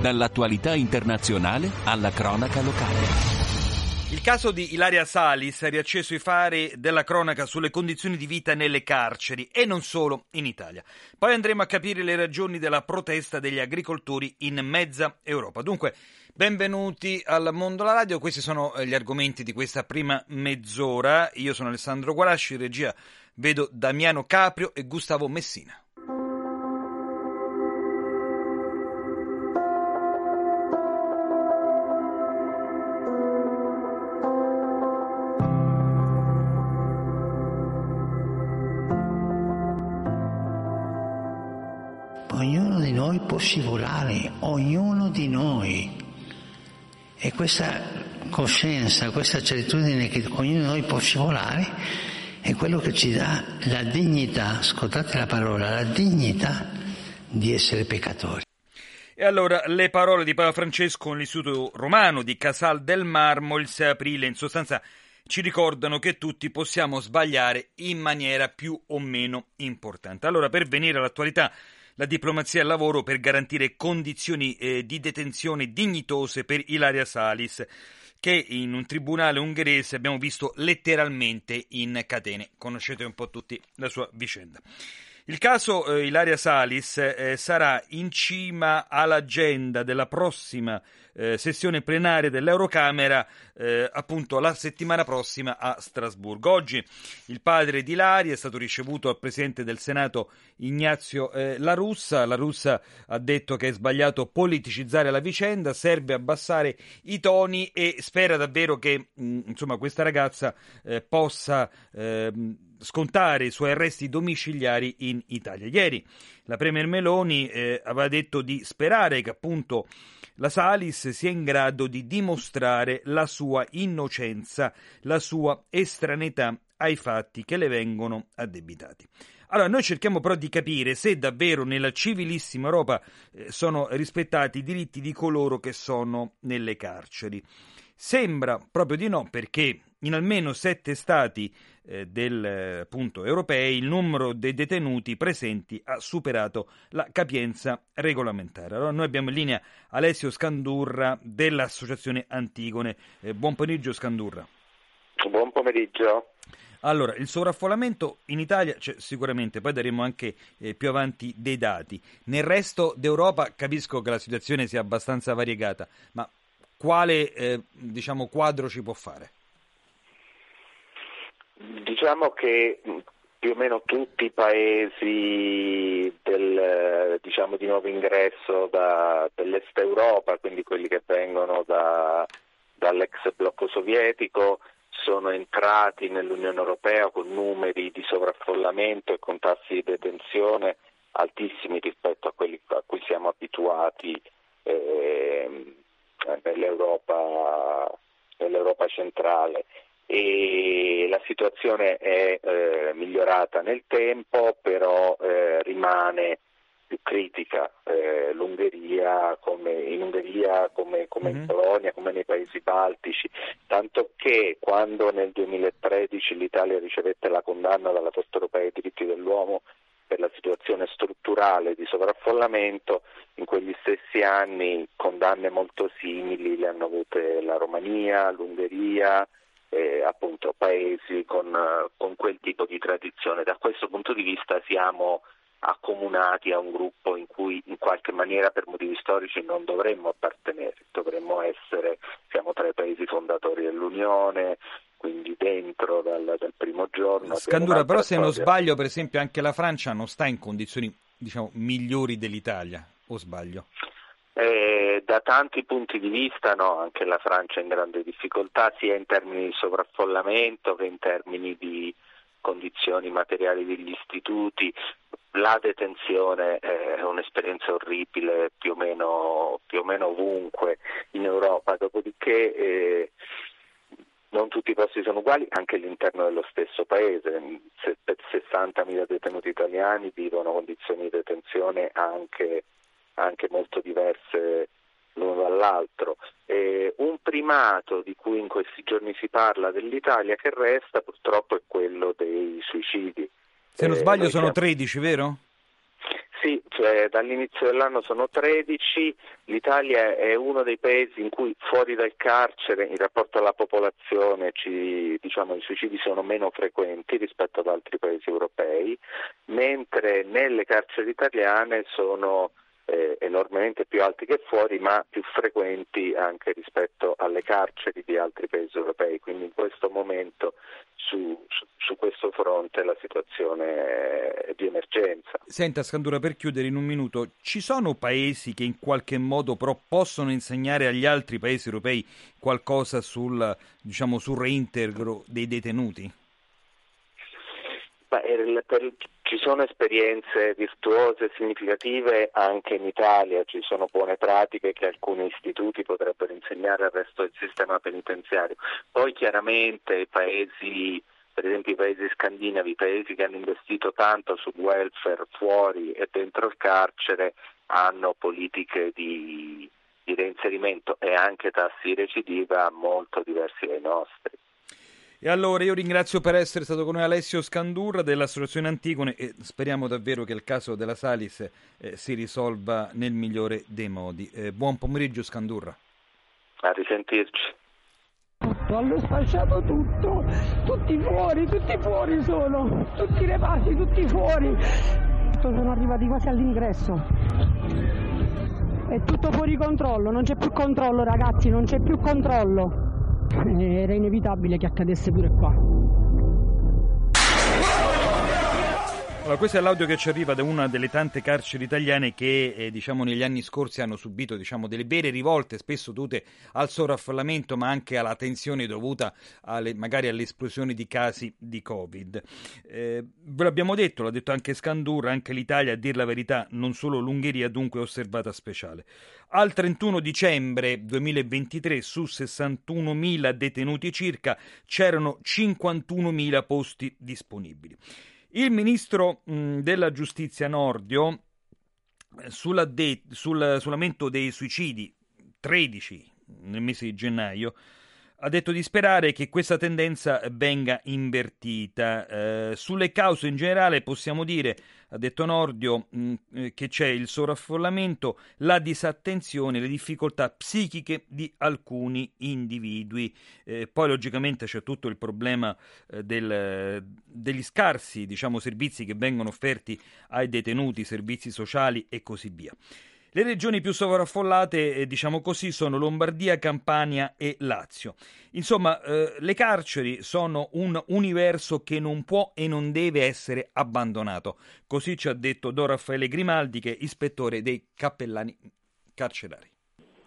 Dall'attualità internazionale alla cronaca locale. Il caso di Ilaria Salis ha riacceso i fari della cronaca sulle condizioni di vita nelle carceri e non solo in Italia. Poi andremo a capire le ragioni della protesta degli agricoltori in mezza Europa. Dunque, benvenuti al Mondo alla Radio, questi sono gli argomenti di questa prima mezz'ora. Io sono Alessandro Guarasci, in regia vedo Damiano Caprio e Gustavo Messina. Noi può scivolare, ognuno di noi. E questa coscienza, questa certitudine che ognuno di noi può scivolare è quello che ci dà la dignità, ascoltate la parola, la dignità di essere peccatori. E allora le parole di Papa Francesco nell'Istituto Romano di Casal del Marmo il 6 aprile, in sostanza ci ricordano che tutti possiamo sbagliare in maniera più o meno importante. Allora, per venire all'attualità, la diplomazia il lavoro per garantire condizioni eh, di detenzione dignitose per Ilaria Salis, che in un tribunale ungherese abbiamo visto letteralmente in catene. Conoscete un po' tutti la sua vicenda. Il caso eh, Ilaria Salis eh, sarà in cima all'agenda della prossima eh, sessione plenaria dell'Eurocamera, eh, appunto la settimana prossima a Strasburgo. Oggi il padre di Ilaria è stato ricevuto al presidente del Senato Ignazio eh, La Russa. La Russa ha detto che è sbagliato politicizzare la vicenda, serve abbassare i toni e spera davvero che mh, insomma, questa ragazza eh, possa ehm, scontare i suoi arresti domiciliari in Italia. Ieri la Premier Meloni eh, aveva detto di sperare che appunto la Salis sia in grado di dimostrare la sua innocenza, la sua estraneità ai fatti che le vengono addebitati. Allora, noi cerchiamo però di capire se davvero nella civilissima Europa eh, sono rispettati i diritti di coloro che sono nelle carceri. Sembra proprio di no, perché in almeno sette stati eh, del, appunto, europei il numero dei detenuti presenti ha superato la capienza regolamentare. Allora, noi abbiamo in linea Alessio Scandurra dell'Associazione Antigone. Eh, buon pomeriggio Scandurra. Buon pomeriggio. Allora, il sovraffollamento in Italia c'è sicuramente, poi daremo anche eh, più avanti dei dati. Nel resto d'Europa capisco che la situazione sia abbastanza variegata, ma quale eh, diciamo, quadro ci può fare? Diciamo che più o meno tutti i paesi del, diciamo, di nuovo ingresso da, dell'est Europa, quindi quelli che vengono da, dall'ex blocco sovietico, sono entrati nell'Unione Europea con numeri di sovraffollamento e con tassi di detenzione altissimi rispetto a quelli a cui siamo abituati eh, nell'Europa, nell'Europa centrale e la situazione è eh, migliorata nel tempo, però eh, rimane più critica. Eh, L'Ungheria, come, in Ungheria come, come mm-hmm. in Polonia, come nei paesi baltici, tanto che quando nel 2013 l'Italia ricevette la condanna dalla Corte europea dei diritti dell'uomo per la situazione strutturale di sovraffollamento, in quegli stessi anni condanne molto simili le hanno avute la Romania, l'Ungheria, eh, appunto paesi con, con, quel tipo di tradizione. Da questo punto di vista siamo accomunati a un gruppo in cui in qualche maniera per motivi storici non dovremmo appartenere, dovremmo essere, siamo tra i paesi fondatori dell'Unione, quindi dentro dal, dal primo giorno. Scandura, però se non sbaglio per esempio anche la Francia non sta in condizioni diciamo, migliori dell'Italia, o sbaglio? Eh, da tanti punti di vista no, anche la Francia è in grande difficoltà sia in termini di sovraffollamento che in termini di condizioni materiali degli istituti. la detenzione è un'esperienza orribile più o meno, più o meno ovunque in Europa, dopodiché eh, non tutti i posti sono uguali anche all'interno dello stesso paese, 60.000 detenuti italiani vivono condizioni di detenzione anche, anche molto diverse l'uno dall'altro. Eh, un primato di cui in questi giorni si parla dell'Italia che resta purtroppo è quello dei suicidi. Se non sbaglio eh, sono 13, vero? Sì, cioè, dall'inizio dell'anno sono 13, l'Italia è uno dei paesi in cui fuori dal carcere in rapporto alla popolazione ci, diciamo, i suicidi sono meno frequenti rispetto ad altri paesi europei, mentre nelle carceri italiane sono eh, enormemente più alti che fuori, ma più frequenti anche rispetto alle carceri di altri paesi europei. Quindi in questo momento su, su, su questo fronte la situazione è di emergenza. Senta Scandura, per chiudere in un minuto, ci sono paesi che in qualche modo però possono insegnare agli altri paesi europei qualcosa sul, diciamo, sul reintegro dei detenuti? Beh, per, ci sono esperienze virtuose e significative anche in Italia, ci sono buone pratiche che alcuni istituti potrebbero insegnare al resto del sistema penitenziario. Poi chiaramente i paesi, per esempio i paesi scandinavi, i paesi che hanno investito tanto sul welfare fuori e dentro il carcere, hanno politiche di, di reinserimento e anche tassi di recidiva molto diversi dai nostri. E allora io ringrazio per essere stato con noi Alessio Scandurra dell'Associazione Antigone e speriamo davvero che il caso della Salis eh, si risolva nel migliore dei modi. Eh, buon pomeriggio Scandurra. A risentirci. Tutto, hanno sfasciato tutto, tutti fuori, tutti fuori sono, tutti i reparti, tutti fuori. Sono arrivati quasi all'ingresso. È tutto fuori controllo, non c'è più controllo ragazzi, non c'è più controllo era inevitabile che accadesse pure qua. Allora, questo è l'audio che ci arriva da una delle tante carceri italiane che eh, diciamo, negli anni scorsi hanno subito diciamo, delle vere rivolte, spesso dovute al sovraffollamento, ma anche alla tensione dovuta alle, magari all'esplosione di casi di Covid. Eh, ve l'abbiamo detto, l'ha detto anche Scandurra, anche l'Italia, a dir la verità, non solo l'Ungheria, dunque osservata speciale. Al 31 dicembre 2023 su 61.000 detenuti circa c'erano 51.000 posti disponibili. Il ministro mh, della giustizia Nordio, eh, de- sul, sull'aumento dei suicidi, 13 nel mese di gennaio, ha detto di sperare che questa tendenza venga invertita. Eh, sulle cause in generale possiamo dire, ha detto Nordio, mm, eh, che c'è il sovraffollamento, la disattenzione, le difficoltà psichiche di alcuni individui. Eh, poi logicamente c'è tutto il problema eh, del, degli scarsi diciamo, servizi che vengono offerti ai detenuti, servizi sociali e così via. Le regioni più sovraffollate, eh, diciamo così, sono Lombardia, Campania e Lazio. Insomma, eh, le carceri sono un universo che non può e non deve essere abbandonato. Così ci ha detto Don Raffaele Grimaldi, che è ispettore dei cappellani carcerari.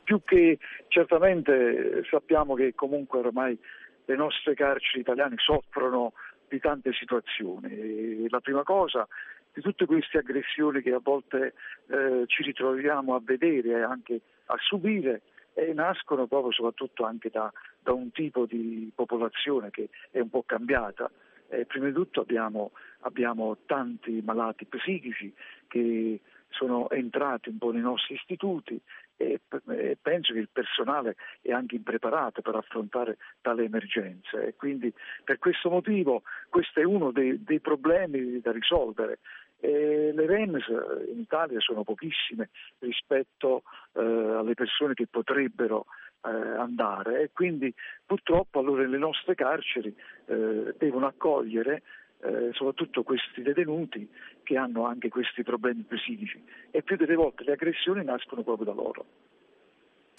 Più che certamente sappiamo che comunque ormai le nostre carceri italiane soffrono di tante situazioni. La prima cosa di tutte queste aggressioni che a volte eh, ci ritroviamo a vedere e anche a subire e nascono proprio soprattutto anche da, da, un tipo di popolazione che è un po' cambiata. Eh, prima di tutto abbiamo, abbiamo tanti malati psichici che sono entrati un po' nei nostri istituti e, penso che il personale è anche impreparato per affrontare tale emergenza e quindi per questo motivo questo è uno dei, dei problemi da risolvere. E le REMS in Italia sono pochissime rispetto eh, alle persone che potrebbero eh, andare e quindi purtroppo allora le nostre carceri eh, devono accogliere eh, soprattutto questi detenuti che hanno anche questi problemi psichici e più delle volte le aggressioni nascono proprio da loro.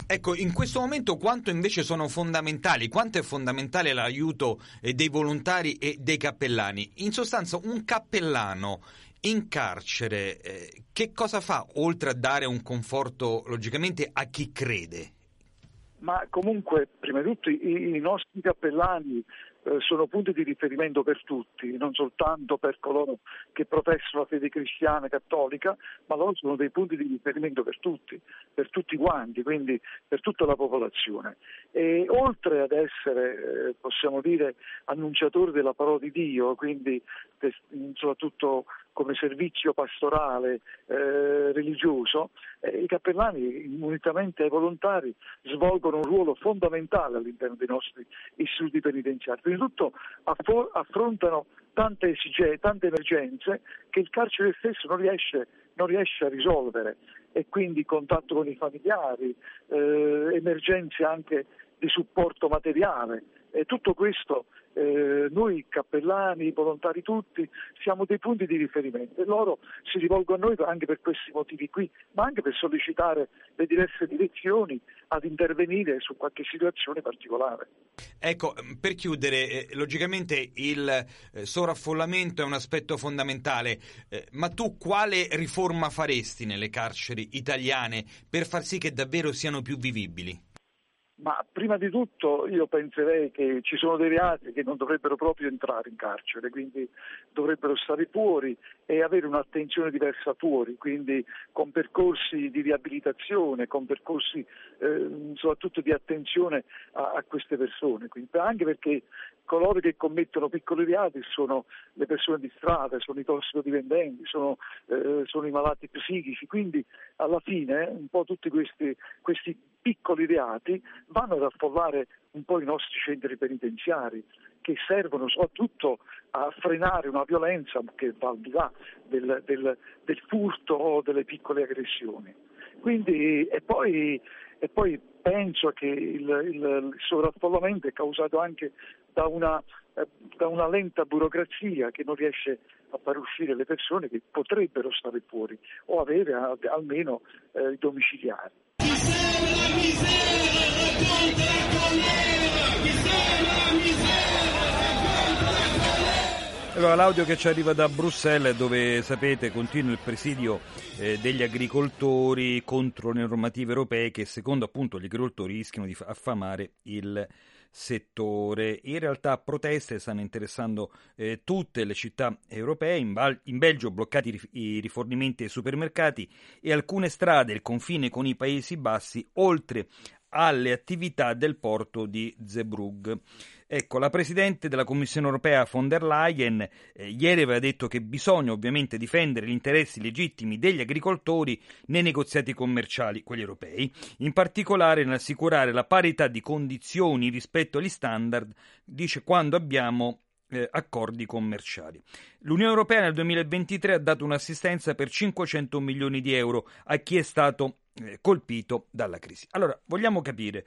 Ecco, in questo momento quanto invece sono fondamentali, quanto è fondamentale l'aiuto eh, dei volontari e dei cappellani? In sostanza un cappellano in carcere eh, che cosa fa oltre a dare un conforto logicamente a chi crede? Ma comunque, prima di tutto, i, i nostri cappellani eh, sono punti di riferimento per tutti, non soltanto per coloro che professano la fede cristiana e cattolica, ma loro sono dei punti di riferimento per tutti, per tutti quanti, quindi per tutta la popolazione. E oltre ad essere, eh, possiamo dire, annunciatori della parola di Dio, quindi soprattutto come servizio pastorale eh, religioso, eh, i cappellani, unitamente ai volontari, svolgono un ruolo fondamentale all'interno dei nostri istituti penitenziari. Prima di tutto affo- affrontano tante esigenze, tante emergenze che il carcere stesso non riesce, non riesce a risolvere e quindi contatto con i familiari, eh, emergenze anche di supporto materiale. E tutto questo eh, noi cappellani, volontari tutti, siamo dei punti di riferimento e loro si rivolgono a noi anche per questi motivi qui, ma anche per sollecitare le diverse direzioni ad intervenire su qualche situazione particolare. Ecco, per chiudere, eh, logicamente il eh, sovraffollamento è un aspetto fondamentale, eh, ma tu quale riforma faresti nelle carceri italiane per far sì che davvero siano più vivibili? Ma prima di tutto io penserei che ci sono dei reati che non dovrebbero proprio entrare in carcere, quindi dovrebbero stare fuori e avere un'attenzione diversa fuori, quindi con percorsi di riabilitazione, con percorsi eh, soprattutto di attenzione a, a queste persone, quindi, anche perché coloro che commettono piccoli reati sono le persone di strada, sono i tossicodipendenti, sono, eh, sono i malati psichici, quindi alla fine un po' tutti questi, questi piccoli reati vanno ad affollare un po' i nostri centri penitenziari che servono soprattutto a frenare una violenza che va al di là del, del, del furto o delle piccole aggressioni. Quindi, e, poi, e poi penso che il, il, il sovraffollamento è causato anche da una, eh, da una, lenta burocrazia che non riesce a far uscire le persone che potrebbero stare fuori o avere almeno eh, i domiciliari. Allora, l'audio che ci arriva da Bruxelles, dove sapete continua il presidio eh, degli agricoltori contro le normative europee che secondo appunto gli agricoltori rischiano di affamare il settore. In realtà proteste stanno interessando eh, tutte le città europee, in, Val- in Belgio bloccati rif- i rifornimenti ai supermercati e alcune strade, il confine con i Paesi Bassi, oltre alle attività del porto di Zeebrugge. Ecco, la Presidente della Commissione europea von der Leyen eh, ieri aveva detto che bisogna ovviamente difendere gli interessi legittimi degli agricoltori nei negoziati commerciali, quelli europei, in particolare nell'assicurare la parità di condizioni rispetto agli standard, dice quando abbiamo eh, accordi commerciali. L'Unione Europea nel 2023 ha dato un'assistenza per 500 milioni di euro a chi è stato eh, colpito dalla crisi. Allora, vogliamo capire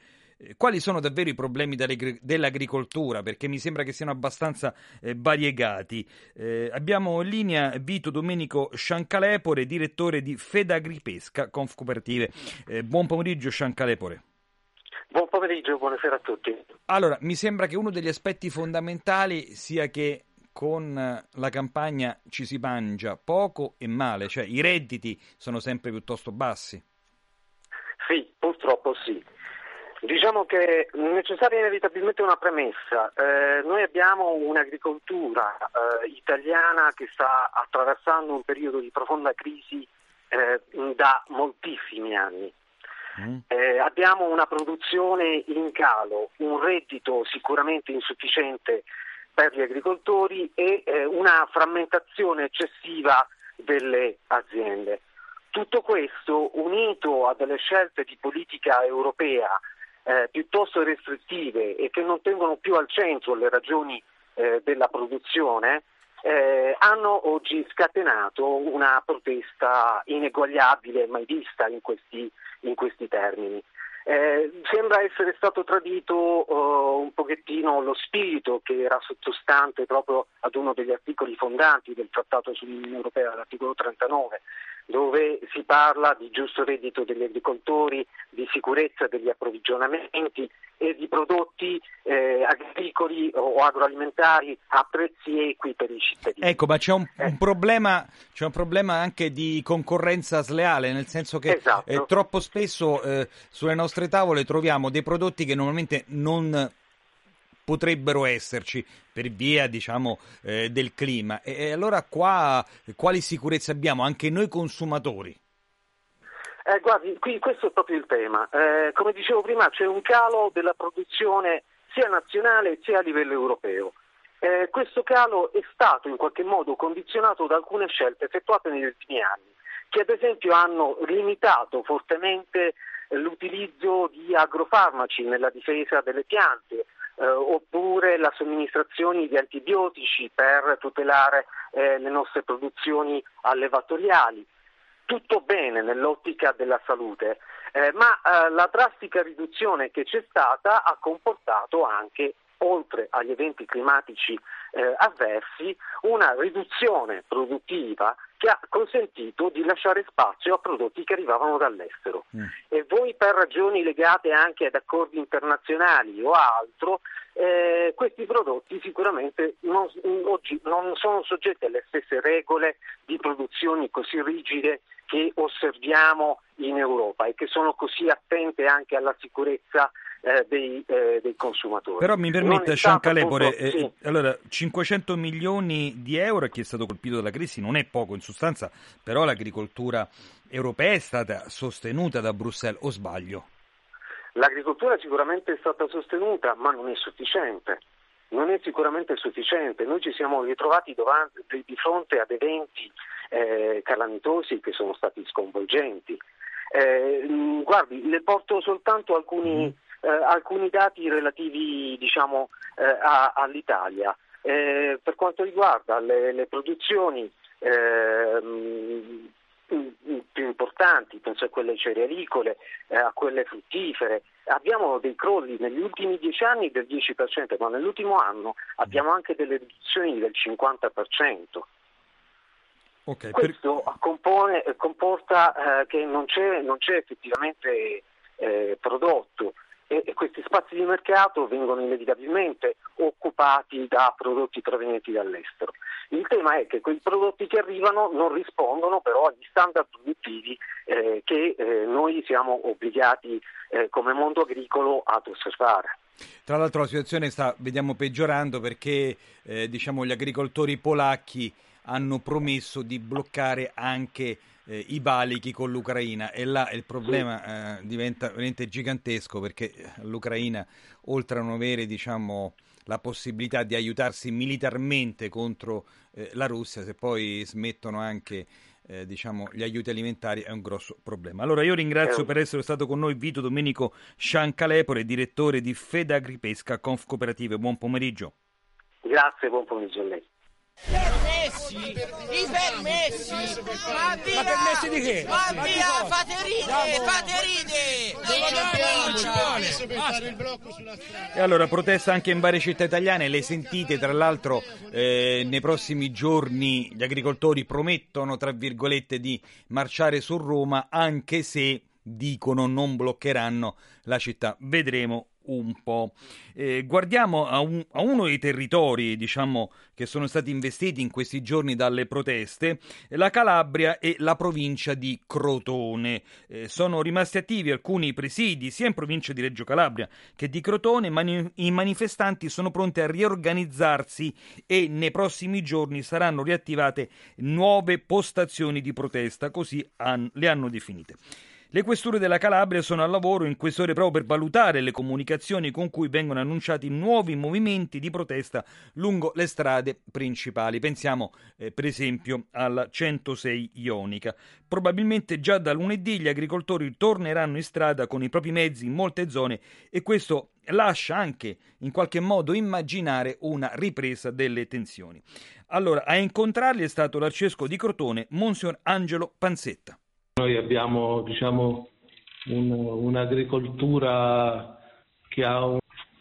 quali sono davvero i problemi dell'agricoltura, perché mi sembra che siano abbastanza eh, variegati. Eh, abbiamo in linea Vito Domenico Sciancalepore, direttore di Fedagripesca Confcooperative. Eh, buon pomeriggio Sciancalepore. Buon pomeriggio, buonasera a tutti. Allora, mi sembra che uno degli aspetti fondamentali sia che con la campagna ci si mangia poco e male, cioè i redditi sono sempre piuttosto bassi. Sì, purtroppo sì. Diciamo che è necessaria inevitabilmente una premessa. Eh, noi abbiamo un'agricoltura eh, italiana che sta attraversando un periodo di profonda crisi eh, da moltissimi anni. Mm. Eh, abbiamo una produzione in calo, un reddito sicuramente insufficiente per gli agricoltori e eh, una frammentazione eccessiva delle aziende. Tutto questo unito a delle scelte di politica europea eh, piuttosto restrittive e che non tengono più al centro le ragioni eh, della produzione, eh, hanno oggi scatenato una protesta ineguagliabile mai vista in questi, in questi termini. Eh, sembra essere stato tradito uh, un pochettino lo spirito che era sottostante proprio ad uno degli articoli fondanti del Trattato sull'Unione Europea, l'articolo 39, dove si parla di giusto reddito degli agricoltori, di sicurezza degli approvvigionamenti e di prodotti eh, agricoli o agroalimentari a prezzi equi per i cittadini. Ecco, ma c'è un, un, eh. problema, c'è un problema, anche di concorrenza sleale, nel senso che esatto. eh, troppo spesso eh, sulle nostre tavole troviamo dei prodotti che normalmente non potrebbero esserci per via diciamo, eh, del clima. E, e allora qua quali sicurezze abbiamo anche noi consumatori? Eh, guardi, qui questo è proprio il tema. Eh, come dicevo prima, c'è un calo della produzione sia nazionale sia a livello europeo. Eh, questo calo è stato in qualche modo condizionato da alcune scelte effettuate negli ultimi anni, che ad esempio hanno limitato fortemente l'utilizzo di agrofarmaci nella difesa delle piante, eh, oppure la somministrazione di antibiotici per tutelare eh, le nostre produzioni allevatoriali. Tutto bene nell'ottica della salute, eh, ma eh, la drastica riduzione che c'è stata ha comportato anche oltre agli eventi climatici eh, avversi, una riduzione produttiva che ha consentito di lasciare spazio a prodotti che arrivavano dall'estero. Mm. E voi per ragioni legate anche ad accordi internazionali o altro, eh, questi prodotti sicuramente non, oggi non sono soggetti alle stesse regole di produzioni così rigide che osserviamo in Europa e che sono così attente anche alla sicurezza eh, dei, eh, dei, consumatori. Però mi permette, Sean Calepore, eh, sì. allora, 500 milioni di euro a chi è stato colpito dalla crisi non è poco in sostanza, però l'agricoltura europea è stata sostenuta da Bruxelles, o sbaglio? L'agricoltura sicuramente è stata sostenuta, ma non è sufficiente. Non è sicuramente sufficiente. Noi ci siamo ritrovati di fronte ad eventi eh, calamitosi che sono stati sconvolgenti. Eh, guardi, le porto soltanto alcuni, mm-hmm. Eh, alcuni dati relativi diciamo, eh, a, all'Italia. Eh, per quanto riguarda le, le produzioni ehm, più importanti, penso a quelle cerealicole, eh, a quelle fruttifere. Abbiamo dei crolli negli ultimi dieci anni del 10%, ma nell'ultimo anno abbiamo anche delle riduzioni del 50%. Okay, Questo per... compone, comporta eh, che non c'è, non c'è effettivamente eh, prodotto e, e questi spazi di mercato vengono inevitabilmente occupati da prodotti provenienti dall'estero. Il tema è che quei prodotti che arrivano non rispondono però agli standard produttivi eh, che eh, noi siamo obbligati eh, come mondo agricolo ad osservare. Tra l'altro la situazione sta, vediamo, peggiorando perché eh, diciamo, gli agricoltori polacchi hanno promesso di bloccare anche eh, i valichi con l'Ucraina e là il problema eh, diventa veramente gigantesco perché l'Ucraina oltre a non avere diciamo, la possibilità di aiutarsi militarmente contro eh, la Russia se poi smettono anche eh, diciamo, gli aiuti alimentari è un grosso problema. Allora io ringrazio per essere stato con noi Vito Domenico Sciancalepore, direttore di Fedagripesca Conf Cooperative. Buon pomeriggio. Grazie, buon pomeriggio a lei. Permessi? I permessi? Ma via! Ma permessi di che? Ma via! Fate ride! Fate ride! E allora protesta anche in varie città italiane, le sentite tra l'altro eh, nei prossimi giorni gli agricoltori promettono tra virgolette di marciare su Roma anche se dicono non bloccheranno la città. Vedremo un po'. Eh, guardiamo a, un, a, uno dei territori, diciamo, che sono stati investiti in questi giorni dalle proteste, la Calabria e la provincia di Crotone. Eh, sono rimasti attivi alcuni presidi, sia in provincia di Reggio Calabria che di Crotone, ma i manifestanti sono pronti a riorganizzarsi e nei prossimi giorni saranno riattivate nuove postazioni di protesta, così han, le hanno definite. Le questure della Calabria sono al lavoro in queste ore proprio per valutare le comunicazioni con cui vengono annunciati nuovi movimenti di protesta lungo le strade principali. Pensiamo eh, per esempio alla 106 Ionica. Probabilmente già da lunedì gli agricoltori torneranno in strada con i propri mezzi in molte zone e questo lascia anche in qualche modo immaginare una ripresa delle tensioni. Allora, a incontrarli è stato l'arcesco di Crotone, Monsignor Angelo Panzetta. Noi abbiamo diciamo, un, un'agricoltura che ha un,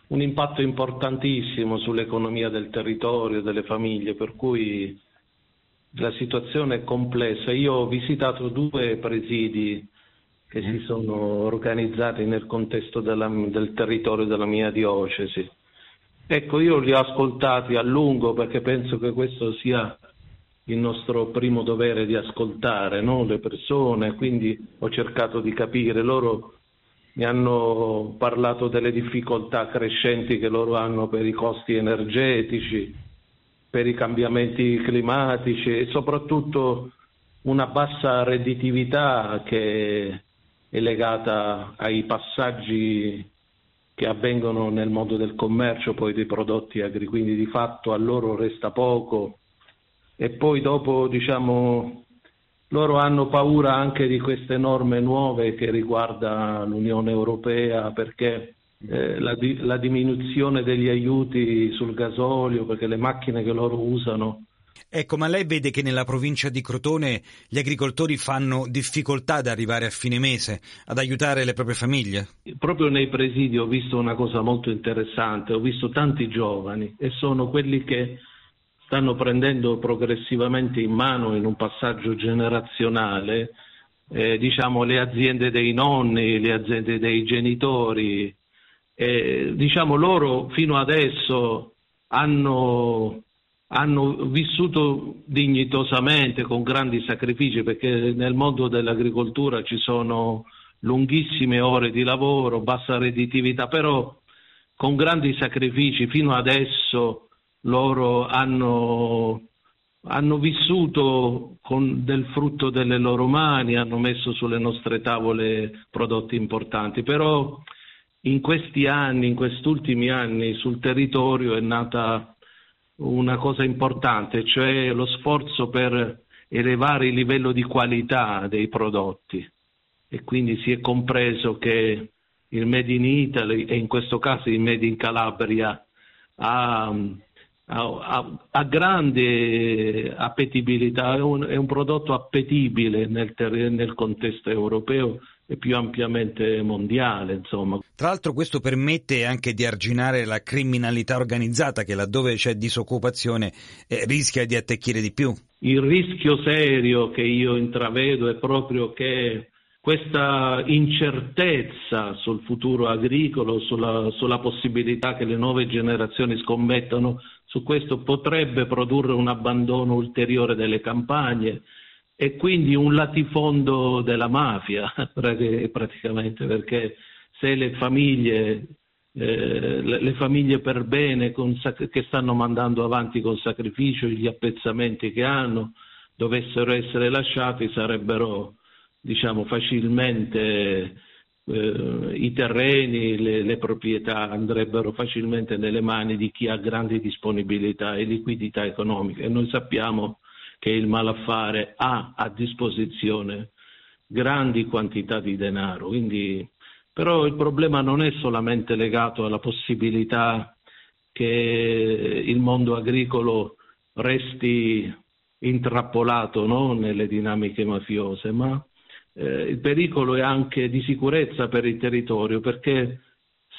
un, impatto importantissimo sull'economia del territorio, delle famiglie, per cui la situazione è complessa. Io ho visitato due presidi che si sono organizzati nel contesto della, del territorio della mia diocesi. Ecco, io li ho ascoltati a lungo perché penso che questo sia il nostro primo dovere di ascoltare no? le persone, quindi ho cercato di capire. Loro mi hanno parlato delle difficoltà crescenti che loro hanno per i costi energetici, per i cambiamenti climatici e soprattutto una bassa redditività che è legata ai passaggi che avvengono nel mondo del commercio poi dei prodotti agricoli, quindi di fatto a loro resta poco e poi dopo diciamo loro hanno paura anche di queste norme nuove che riguarda l'Unione Europea perché eh, la, di, la diminuzione degli aiuti sul gasolio, perché le macchine che loro usano Ecco, ma lei vede che nella provincia di Crotone gli agricoltori fanno difficoltà ad arrivare a fine mese, ad aiutare le proprie famiglie? Proprio nei presidi ho visto una cosa molto interessante, ho visto tanti giovani e sono quelli che stanno prendendo progressivamente in mano in un passaggio generazionale eh, diciamo, le aziende dei nonni, le aziende dei genitori. Eh, diciamo, loro fino adesso hanno, hanno vissuto dignitosamente, con grandi sacrifici, perché nel mondo dell'agricoltura ci sono lunghissime ore di lavoro, bassa redditività, però con grandi sacrifici fino adesso loro hanno, hanno vissuto con del frutto delle loro mani, hanno messo sulle nostre tavole prodotti importanti, però in questi anni, in questi ultimi anni sul territorio è nata una cosa importante, cioè lo sforzo per elevare il livello di qualità dei prodotti. E quindi si è compreso che il Made in Italy e in questo caso il Made in Calabria ha ha, ha, grande appetibilità, è un, è un prodotto appetibile nel, nel, contesto europeo e più ampiamente mondiale. Insomma. Tra l'altro questo permette anche di arginare la criminalità organizzata che laddove c'è disoccupazione eh, rischia di attecchire di più. Il rischio serio che io intravedo è proprio che questa incertezza sul futuro agricolo, sulla, sulla possibilità che le nuove generazioni scommettano su questo potrebbe produrre un abbandono ulteriore delle campagne e quindi un latifondo della mafia praticamente perché se le famiglie, eh, le famiglie per bene con, che stanno mandando avanti con sacrificio gli appezzamenti che hanno dovessero essere lasciati sarebbero diciamo facilmente eh, i terreni, le, le, proprietà andrebbero facilmente nelle mani di chi ha grandi disponibilità e liquidità economiche e noi sappiamo che il malaffare ha a disposizione grandi quantità di denaro, quindi, però il problema non è solamente legato alla possibilità che il mondo agricolo resti intrappolato no? nelle dinamiche mafiose, ma eh, il pericolo è anche di sicurezza per il territorio perché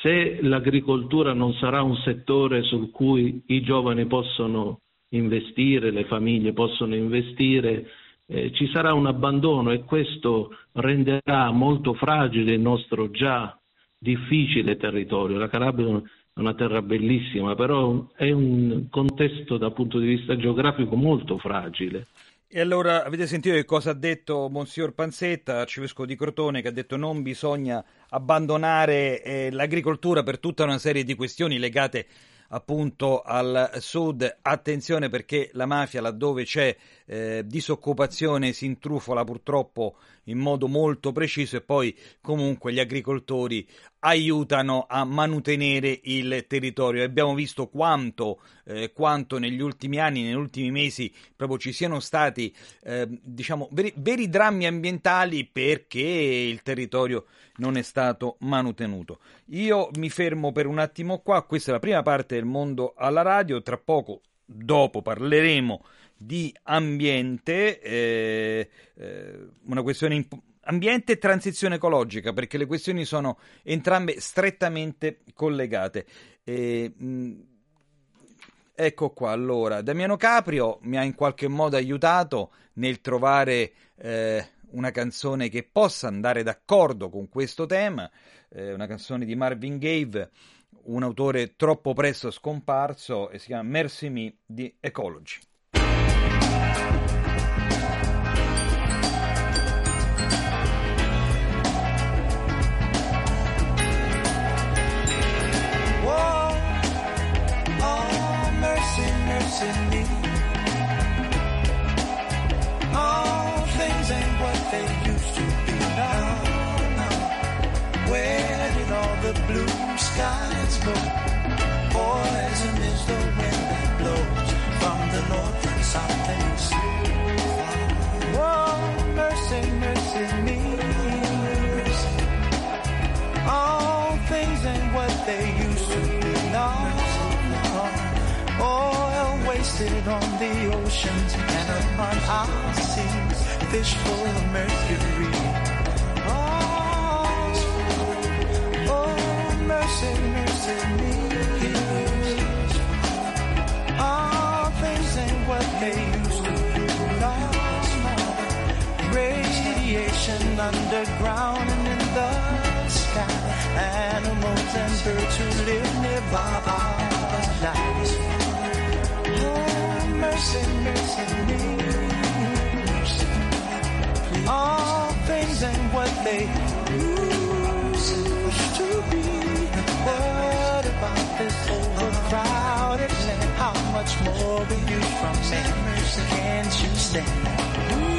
se l'agricoltura non sarà un settore sul cui i giovani possono investire, le famiglie possono investire, eh, ci sarà un abbandono e questo renderà molto fragile il nostro già difficile territorio. La Calabria è una terra bellissima, però è un contesto dal punto di vista geografico molto fragile. E allora avete sentito che cosa ha detto Monsignor Panzetta, arcivescovo di Crotone, che ha detto non bisogna abbandonare eh, l'agricoltura per tutta una serie di questioni legate appunto al sud. Attenzione perché la mafia laddove c'è eh, disoccupazione si intrufola purtroppo in modo molto preciso e poi comunque gli agricoltori aiutano a mantenere il territorio. Abbiamo visto quanto, eh, quanto negli ultimi anni, negli ultimi mesi, proprio ci siano stati eh, diciamo, veri, veri drammi ambientali perché il territorio non è stato manutenuto. Io mi fermo per un attimo qua, questa è la prima parte del mondo alla radio, tra poco, dopo parleremo di ambiente, eh, eh, una questione importante ambiente e transizione ecologica, perché le questioni sono entrambe strettamente collegate. E, mh, ecco qua, allora, Damiano Caprio mi ha in qualche modo aiutato nel trovare eh, una canzone che possa andare d'accordo con questo tema, eh, una canzone di Marvin Gaye, un autore troppo presto scomparso, e si chiama Mercy Me di Ecology. missing me. No, things ain't what they used to be now. no. Where did all the blue skies go? Wasted on the oceans and upon our seas. Fish full of mercury. Oh, oh, mercy, mercy me. All things ain't what they used to be. No, no. Radiation underground and in the sky. Animals and birds who live nearby All things ain't what they used to be. What about this overcrowded land? How much more abuse from man? Can't you stand?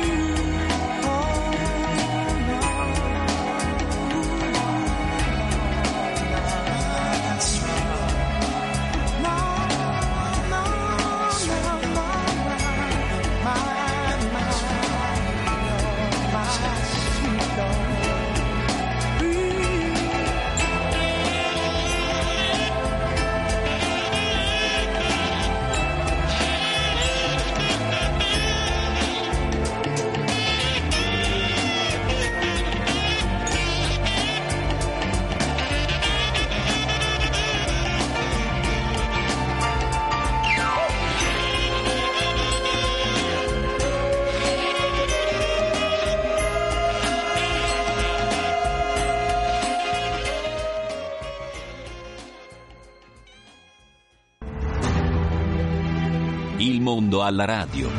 Mondo alla radio.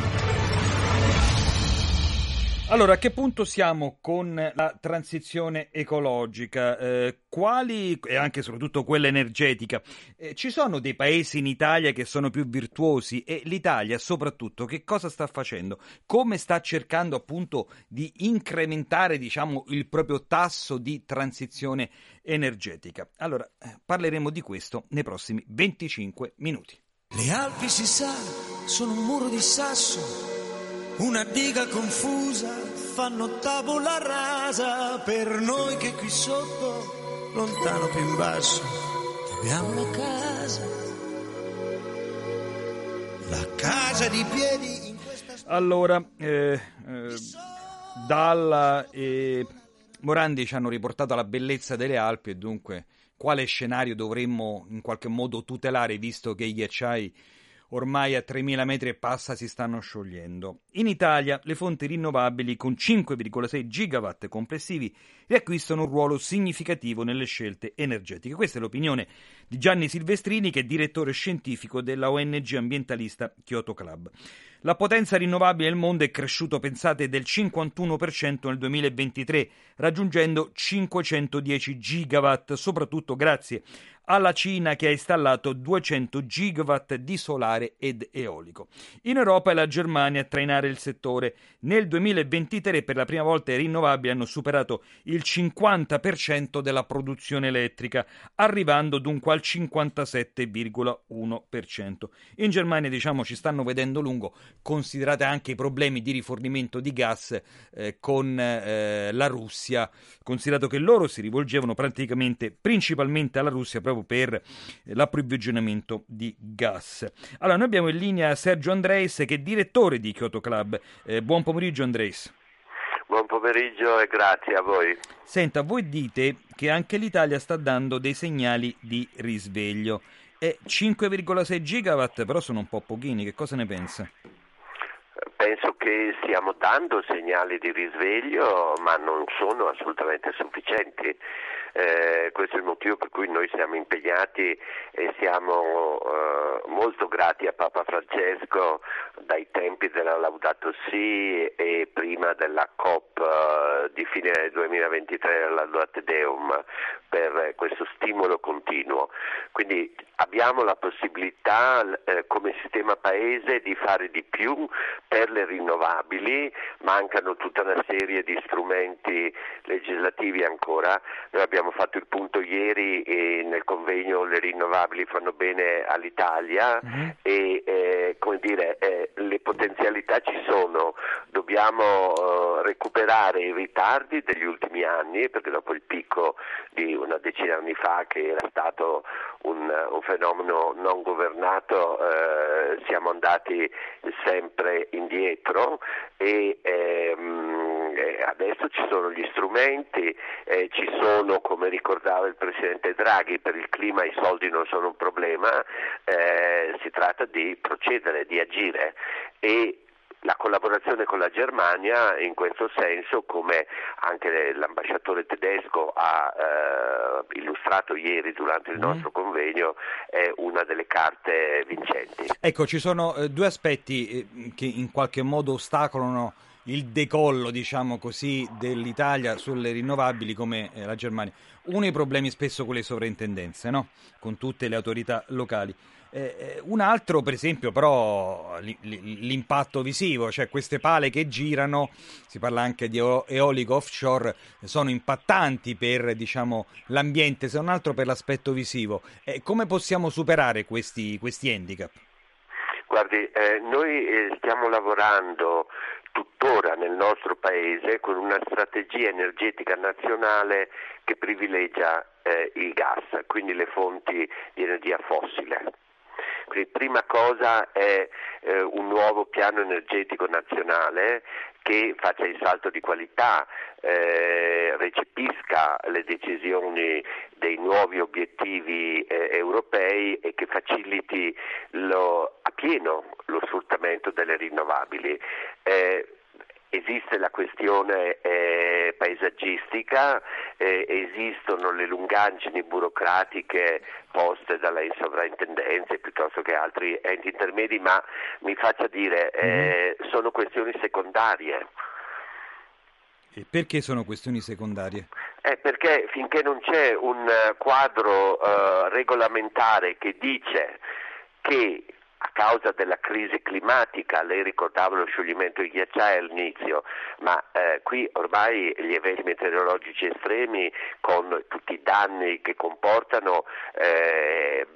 Allora, a che punto siamo con la transizione ecologica? Eh, quali, e anche e soprattutto quella energetica, eh, ci sono dei paesi in Italia che sono più virtuosi e l'Italia soprattutto che cosa sta facendo? Come sta cercando appunto di incrementare diciamo, il proprio tasso di transizione energetica? Allora, eh, parleremo di questo nei prossimi 25 minuti. Le Alpi si sa, sono un muro di sasso, una diga confusa, fanno tavola rasa per noi che qui sotto, lontano più in basso, abbiamo la casa. La casa di piedi in questa Allora, eh, eh, Dalla e Morandi ci hanno riportato la bellezza delle Alpi e dunque quale scenario dovremmo in qualche modo tutelare visto che i ghiacciai ormai a 3.000 metri e passa si stanno sciogliendo. In Italia le fonti rinnovabili con 5,6 gigawatt complessivi riacquistano un ruolo significativo nelle scelte energetiche. Questa è l'opinione di Gianni Silvestrini che è direttore scientifico della ONG ambientalista Kyoto Club. La potenza rinnovabile nel mondo è cresciuto, pensate, del 51% nel 2023, raggiungendo 510 gigawatt, soprattutto grazie alla Cina che ha installato 200 gigawatt di solare ed eolico. In Europa è la Germania a trainare il settore. Nel 2023 per la prima volta i rinnovabili hanno superato il 50% della produzione elettrica, arrivando dunque al 57,1%. In Germania diciamo ci stanno vedendo lungo, considerate anche i problemi di rifornimento di gas eh, con eh, la Russia, considerato che loro si rivolgevano praticamente principalmente alla Russia proprio per l'approvvigionamento di gas. Allora, noi abbiamo in linea Sergio Andreis che è direttore di Kyoto Club. Eh, buon pomeriggio Andreis. Buon pomeriggio e grazie a voi. Senta, voi dite che anche l'Italia sta dando dei segnali di risveglio. E 5,6 gigawatt però sono un po' pochini, che cosa ne pensa? Penso che stiamo dando segnali di risveglio, ma non sono assolutamente sufficienti. Eh, questo è il motivo per cui noi siamo impegnati e siamo eh, molto grati a Papa Francesco dai tempi della Laudato Si e prima della COP eh, di fine 2023 alla Laudato Deum per questo stimolo continuo. Quindi abbiamo la possibilità eh, come sistema paese di fare di più per le rinnovabili, mancano tutta una serie di strumenti legislativi ancora. Noi abbiamo fatto il punto ieri nel convegno le rinnovabili fanno bene all'Italia mm-hmm. e eh, come dire, eh, le potenzialità ci sono, dobbiamo eh, recuperare i ritardi degli ultimi anni perché dopo il picco di una decina di anni fa che era stato un, un fenomeno non governato eh, siamo andati sempre indietro e ehm, adesso ci sono gli strumenti, eh, ci sono, come ricordava il Presidente Draghi, per il clima i soldi non sono un problema, eh, si tratta di procedere, di agire e la collaborazione con la Germania in questo senso, come anche l'ambasciatore tedesco ha eh, illustrato ieri durante il mm. nostro convegno, è una delle carte vincenti. Ecco, ci sono eh, due aspetti eh, che in qualche modo ostacolano il decollo, diciamo così, dell'Italia sulle rinnovabili come eh, la Germania. Uno i problemi spesso con le sovrintendenze, no? con tutte le autorità locali. Eh, eh, un altro, per esempio, però l'impatto visivo, cioè queste pale che girano, si parla anche di eolico offshore, sono impattanti per diciamo, l'ambiente, se non altro per l'aspetto visivo. Eh, come possiamo superare questi, questi handicap? Guardi, eh, noi eh, stiamo lavorando tuttora nel nostro Paese con una strategia energetica nazionale che privilegia eh, il gas, quindi le fonti di energia fossile. Quindi prima cosa è eh, un nuovo piano energetico nazionale che faccia il salto di qualità, eh, recepisca le decisioni dei nuovi obiettivi eh, europei e che faciliti lo, a pieno lo sfruttamento delle rinnovabili. Eh, esiste la questione eh, paesaggistica, eh, esistono le lungaggini burocratiche poste dalle sovrintendenze piuttosto che altri enti intermedi, ma mi faccia dire, eh, mm-hmm. sono questioni secondarie. E perché sono questioni secondarie? Eh, perché finché non c'è un quadro eh, regolamentare che dice che a causa della crisi climatica, lei ricordava lo scioglimento di ghiacciai all'inizio, ma eh, qui ormai gli eventi meteorologici estremi con tutti i danni che comportano eh,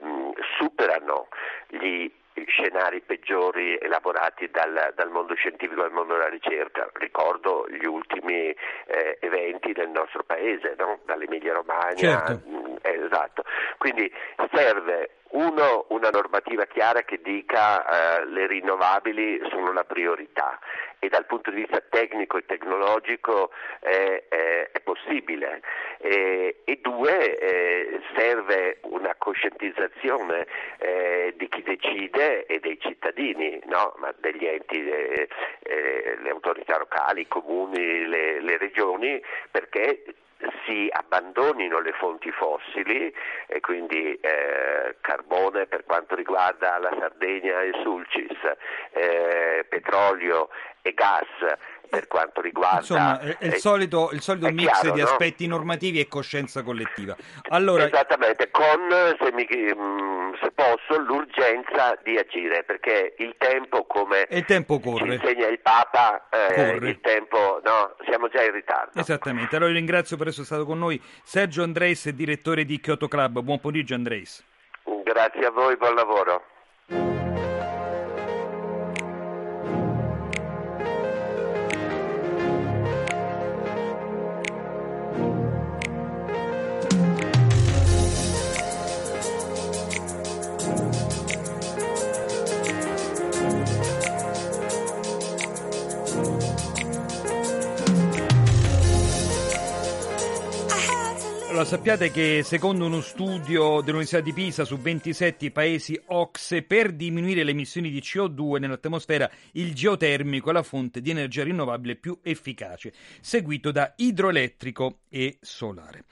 superano gli scenari peggiori elaborati dal, dal, mondo scientifico e dal mondo della ricerca. Ricordo gli ultimi eh, eventi del nostro paese, no? dall'Emilia Romagna. Certo. Mm, eh, esatto. Quindi serve uno, una normativa chiara che dica eh, le rinnovabili sono la priorità e dal punto di vista tecnico e tecnologico è, è, è possibile. E, e due, eh, serve una coscientizzazione eh, di chi decide e dei cittadini, no? degli enti, eh, eh, le autorità locali, i comuni, le, le regioni, perché si abbandonino le fonti fossili e quindi eh, carbone per quanto riguarda la Sardegna e Sulcis, eh, petrolio e gas per quanto riguarda... Insomma, è, il, solito, il solito mix chiaro, di no? aspetti normativi e coscienza collettiva. Allora... Esattamente, con, se, mi, mm, se, posso, l'urgenza di agire, perché il tempo, come il tempo corre. insegna il Papa, eh, il tempo, no, siamo già in ritardo. Esattamente, allora ringrazio per essere stato con noi Sergio Andres, direttore di Kyoto Club. Buon pomeriggio Andres. Grazie a voi, buon lavoro. Allora, sappiate che secondo uno studio dell'Università di Pisa su 27 paesi OXE, per diminuire le emissioni di CO2 nell'atmosfera, il geotermico è la fonte di energia rinnovabile più efficace, seguito da idroelettrico e solare.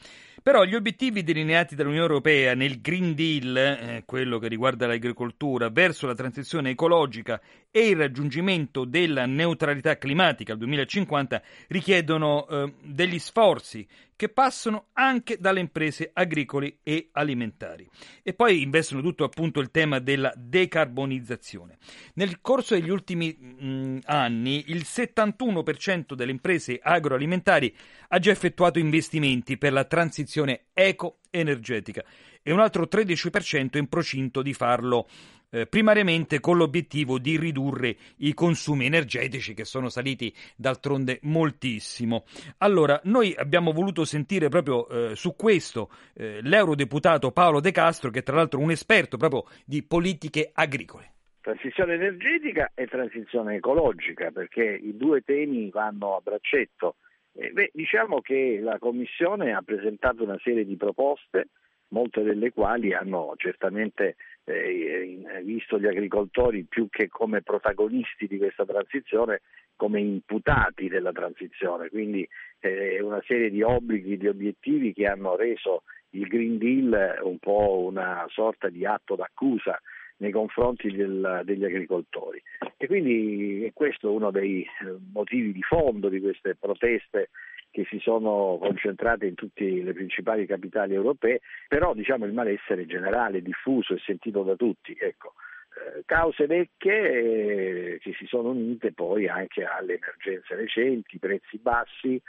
Però gli obiettivi delineati dall'Unione Europea nel Green Deal, eh, quello che riguarda l'agricoltura, verso la transizione ecologica e il raggiungimento della neutralità climatica al 2050 richiedono eh, degli sforzi che passano anche dalle imprese agricole e alimentari. E poi investono tutto appunto il tema della decarbonizzazione. Nel corso degli ultimi mh, anni il 71% delle imprese agroalimentari ha già effettuato investimenti per la transizione eco-energetica e un altro 13% è in procinto di farlo eh, primariamente con l'obiettivo di ridurre i consumi energetici che sono saliti d'altronde moltissimo. Allora, noi abbiamo voluto sentire proprio eh, su questo eh, l'eurodeputato Paolo De Castro, che è tra l'altro un esperto proprio di politiche agricole. Transizione energetica e transizione ecologica, perché i due temi vanno a braccetto. Eh, beh, diciamo che la Commissione ha presentato una serie di proposte, molte delle quali hanno certamente eh, visto gli agricoltori più che come protagonisti di questa transizione, come imputati della transizione, quindi eh, una serie di obblighi, di obiettivi che hanno reso il Green Deal un po' una sorta di atto d'accusa nei confronti del, degli agricoltori. E quindi è questo uno dei eh, motivi di fondo di queste proteste che si sono concentrate in tutte le principali capitali europee, però diciamo il malessere generale, diffuso e sentito da tutti. Ecco, eh, cause vecchie eh, che si sono unite poi anche alle emergenze recenti, prezzi bassi,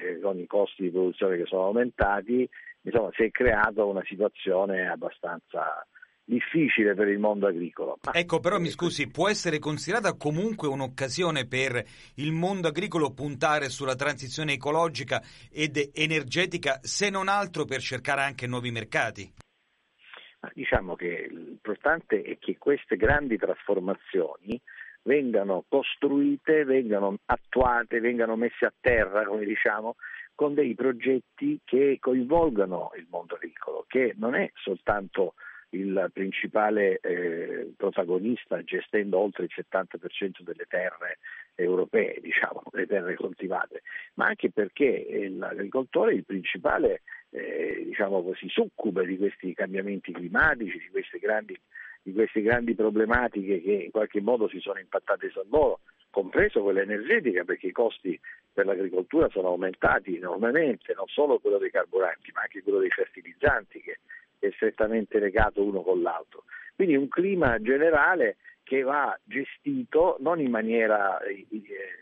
eh, con i costi di produzione che sono aumentati, insomma si è creata una situazione abbastanza difficile per il mondo agricolo. Ma ecco, però mi scusi, può essere considerata comunque un'occasione per il mondo agricolo puntare sulla transizione ecologica ed energetica, se non altro per cercare anche nuovi mercati? Diciamo che l'importante è che queste grandi trasformazioni vengano costruite, vengano attuate, vengano messe a terra, come diciamo, con dei progetti che coinvolgano il mondo agricolo, che non è soltanto il principale eh, protagonista gestendo oltre il 70% delle terre europee, diciamo, le terre coltivate, ma anche perché l'agricoltore è il principale eh, diciamo così, succube di questi cambiamenti climatici, di queste, grandi, di queste grandi problematiche che in qualche modo si sono impattate sul loro, compreso quella energetica, perché i costi per l'agricoltura sono aumentati enormemente, non solo quello dei carburanti, ma anche quello dei fertilizzanti che è strettamente legato uno con l'altro. Quindi un clima generale che va gestito non in maniera eh,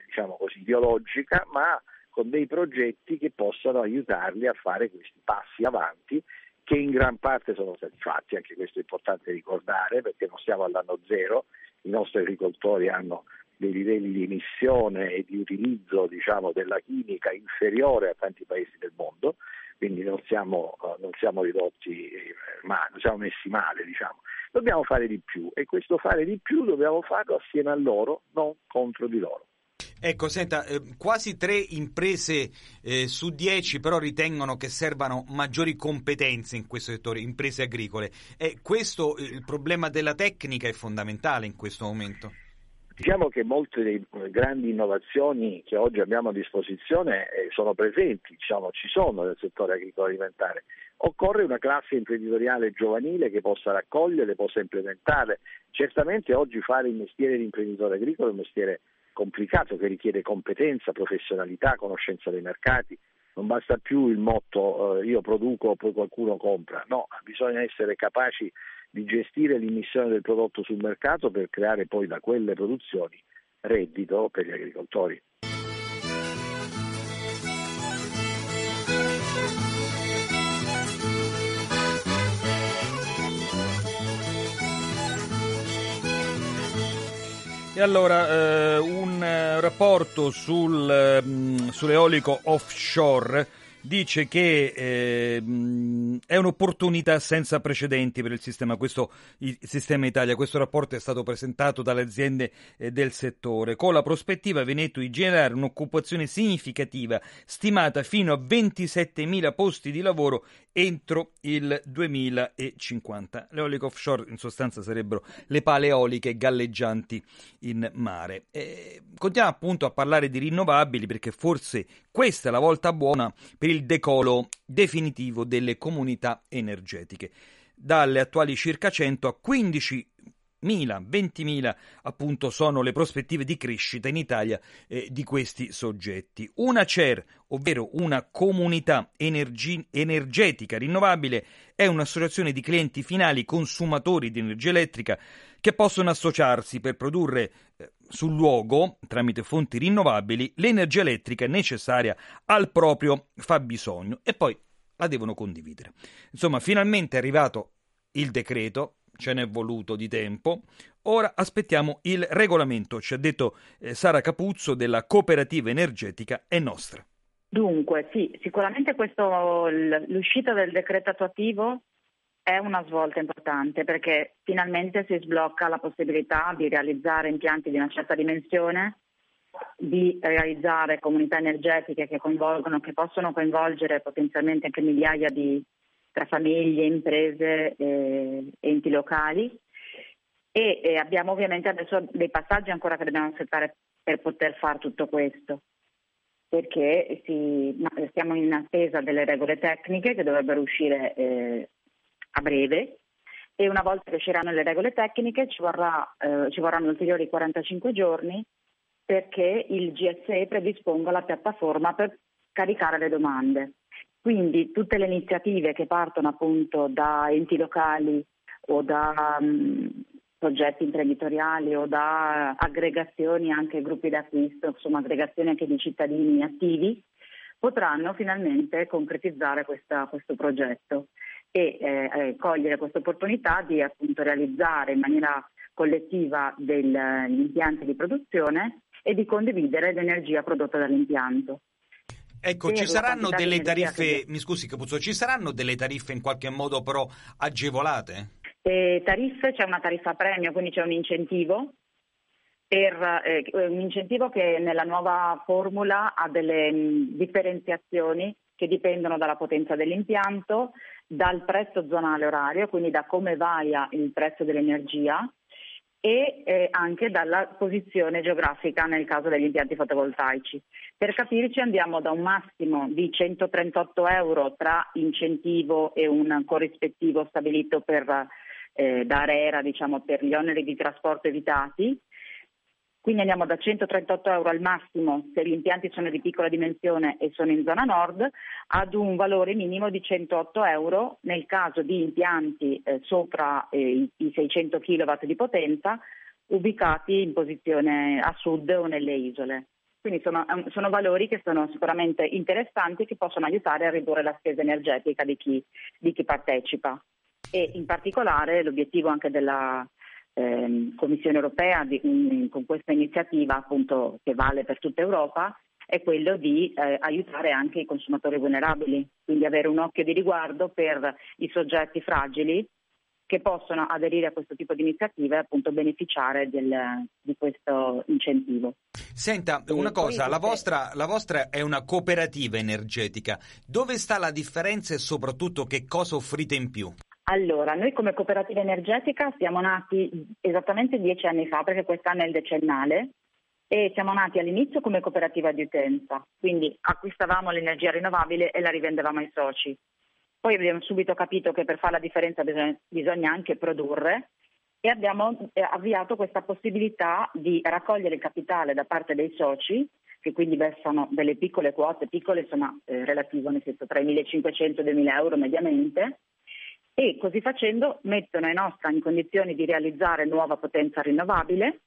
diciamo così, ideologica, ma con dei progetti che possano aiutarli a fare questi passi avanti che in gran parte sono stati fatti, anche questo è importante ricordare perché non siamo all'anno zero, i nostri agricoltori hanno dei livelli di emissione e di utilizzo diciamo, della chimica inferiore a tanti paesi del mondo, quindi non siamo, uh, non siamo ridotti, eh, ma non siamo messi male, diciamo. Dobbiamo fare di più e questo fare di più dobbiamo farlo assieme a loro, non contro di loro. Ecco, senta, eh, quasi tre imprese eh, su dieci però ritengono che servano maggiori competenze in questo settore, imprese agricole. E questo, il problema della tecnica è fondamentale in questo momento. Diciamo che molte delle grandi innovazioni che oggi abbiamo a disposizione eh, sono presenti, diciamo, ci sono nel settore agricolo alimentare. Occorre una classe imprenditoriale giovanile che possa raccogliere, possa implementare. Certamente oggi fare il mestiere di imprenditore agricolo è un mestiere complicato che richiede competenza, professionalità, conoscenza dei mercati. Non basta più il motto eh, io produco poi qualcuno compra, no, bisogna essere capaci di gestire l'immissione del prodotto sul mercato per creare poi da quelle produzioni reddito per gli agricoltori. E allora eh, un eh, rapporto sul, eh, sull'eolico offshore dice che eh, è un'opportunità senza precedenti per il sistema, questo, il sistema Italia. Questo rapporto è stato presentato dalle aziende eh, del settore, con la prospettiva Veneto di generare un'occupazione significativa, stimata fino a 27.000 posti di lavoro entro il 2050. Le eoliche offshore in sostanza sarebbero le pale eoliche galleggianti in mare. E continuiamo appunto a parlare di rinnovabili perché forse questa è la volta buona per il decolo definitivo delle comunità energetiche. Dalle attuali circa 100 a 15 20.000 appunto sono le prospettive di crescita in Italia eh, di questi soggetti. Una CER, ovvero una comunità energi- energetica rinnovabile, è un'associazione di clienti finali consumatori di energia elettrica che possono associarsi per produrre eh, sul luogo, tramite fonti rinnovabili, l'energia elettrica necessaria al proprio fabbisogno e poi la devono condividere. Insomma, finalmente è arrivato il decreto, ce n'è voluto di tempo. Ora aspettiamo il regolamento, ci ha detto eh, Sara Capuzzo della cooperativa energetica è nostra. Dunque, sì, sicuramente questo, l'uscita del decreto attuativo è una svolta importante perché finalmente si sblocca la possibilità di realizzare impianti di una certa dimensione, di realizzare comunità energetiche che, che possono coinvolgere potenzialmente anche migliaia di tra famiglie, imprese e enti locali. E, e abbiamo ovviamente adesso dei passaggi ancora che dobbiamo aspettare per poter fare tutto questo perché si, siamo in attesa delle regole tecniche che dovrebbero uscire eh, a breve e una volta che usciranno le regole tecniche ci, vorrà, eh, ci vorranno ulteriori 45 giorni perché il GSE predisponga la piattaforma per caricare le domande. Quindi tutte le iniziative che partono appunto da enti locali o da um, progetti imprenditoriali o da aggregazioni, anche gruppi d'acquisto, insomma aggregazioni anche di cittadini attivi, potranno finalmente concretizzare questa, questo progetto e eh, eh, cogliere questa opportunità di appunto realizzare in maniera collettiva degli impianti di produzione e di condividere l'energia prodotta dall'impianto. Ecco, ci saranno delle tariffe, mi scusi Capuzzo, ci saranno delle tariffe in qualche modo però agevolate? Eh, tariffe, c'è una tariffa premio, quindi c'è un incentivo per, eh, un incentivo che nella nuova formula ha delle mh, differenziazioni che dipendono dalla potenza dell'impianto, dal prezzo zonale orario, quindi da come varia il prezzo dell'energia e eh, anche dalla posizione geografica nel caso degli impianti fotovoltaici. Per capirci andiamo da un massimo di 138 euro tra incentivo e un corrispettivo stabilito per, eh, da ARERA diciamo, per gli oneri di trasporto evitati quindi andiamo da 138 euro al massimo se gli impianti sono di piccola dimensione e sono in zona nord, ad un valore minimo di 108 euro nel caso di impianti eh, sopra eh, i 600 kW di potenza ubicati in posizione a sud o nelle isole. Quindi sono, sono valori che sono sicuramente interessanti e che possono aiutare a ridurre la spesa energetica di chi, di chi partecipa. E in particolare l'obiettivo anche della, eh, Commissione europea di, in, con questa iniziativa appunto, che vale per tutta Europa è quello di eh, aiutare anche i consumatori vulnerabili, quindi avere un occhio di riguardo per i soggetti fragili che possono aderire a questo tipo di iniziative e appunto beneficiare del, di questo incentivo. Senta, una cosa, la vostra, la vostra, è una cooperativa energetica, dove sta la differenza e soprattutto che cosa offrite in più? Allora, noi come cooperativa energetica siamo nati esattamente dieci anni fa, perché quest'anno è il decennale, e siamo nati all'inizio come cooperativa di utenza, quindi acquistavamo l'energia rinnovabile e la rivendevamo ai soci. Poi abbiamo subito capito che per fare la differenza bisogna, anche produrre e abbiamo eh, avviato questa possibilità di raccogliere il capitale da parte dei soci, che quindi versano delle piccole quote, piccole insomma eh, relative, nel senso tra i 1.500 e i 2.000 euro mediamente, e così facendo mettono Enosta in condizioni di realizzare nuova potenza rinnovabile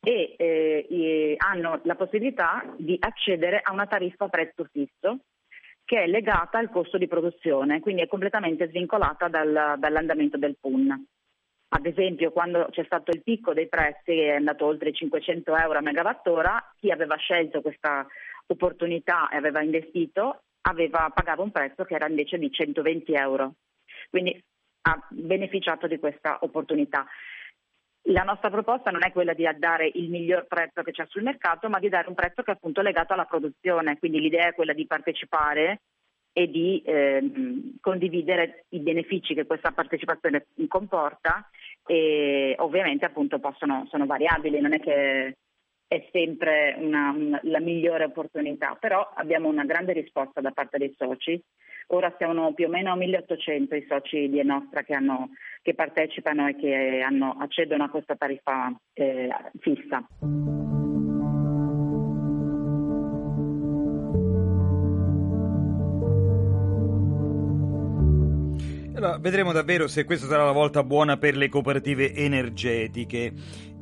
e, eh, hanno la possibilità di accedere a una tariffa a prezzo fisso che è legata al costo di produzione, quindi è completamente svincolata dal, dall'andamento del PUN. Ad esempio, quando c'è stato il picco dei prezzi, è andato oltre i 500 euro a megawattora, chi aveva scelto questa opportunità e aveva investito aveva, pagava un prezzo che era invece di 120 euro. Quindi ha beneficiato di questa opportunità. La nostra proposta non è quella di dare il miglior prezzo che c'è sul mercato, ma di dare un prezzo che è appunto legato alla produzione. Quindi l'idea è quella di partecipare e di eh, condividere i benefici che questa partecipazione comporta e ovviamente appunto possono, sono variabili, non è che è sempre una, la migliore opportunità, però abbiamo una grande risposta da parte dei soci ora siamo più o meno a 1800 i soci di Enostra che, hanno, che partecipano e che hanno, accedono a questa tariffa eh, fissa. Allora, vedremo davvero se questa sarà la volta buona per le cooperative energetiche.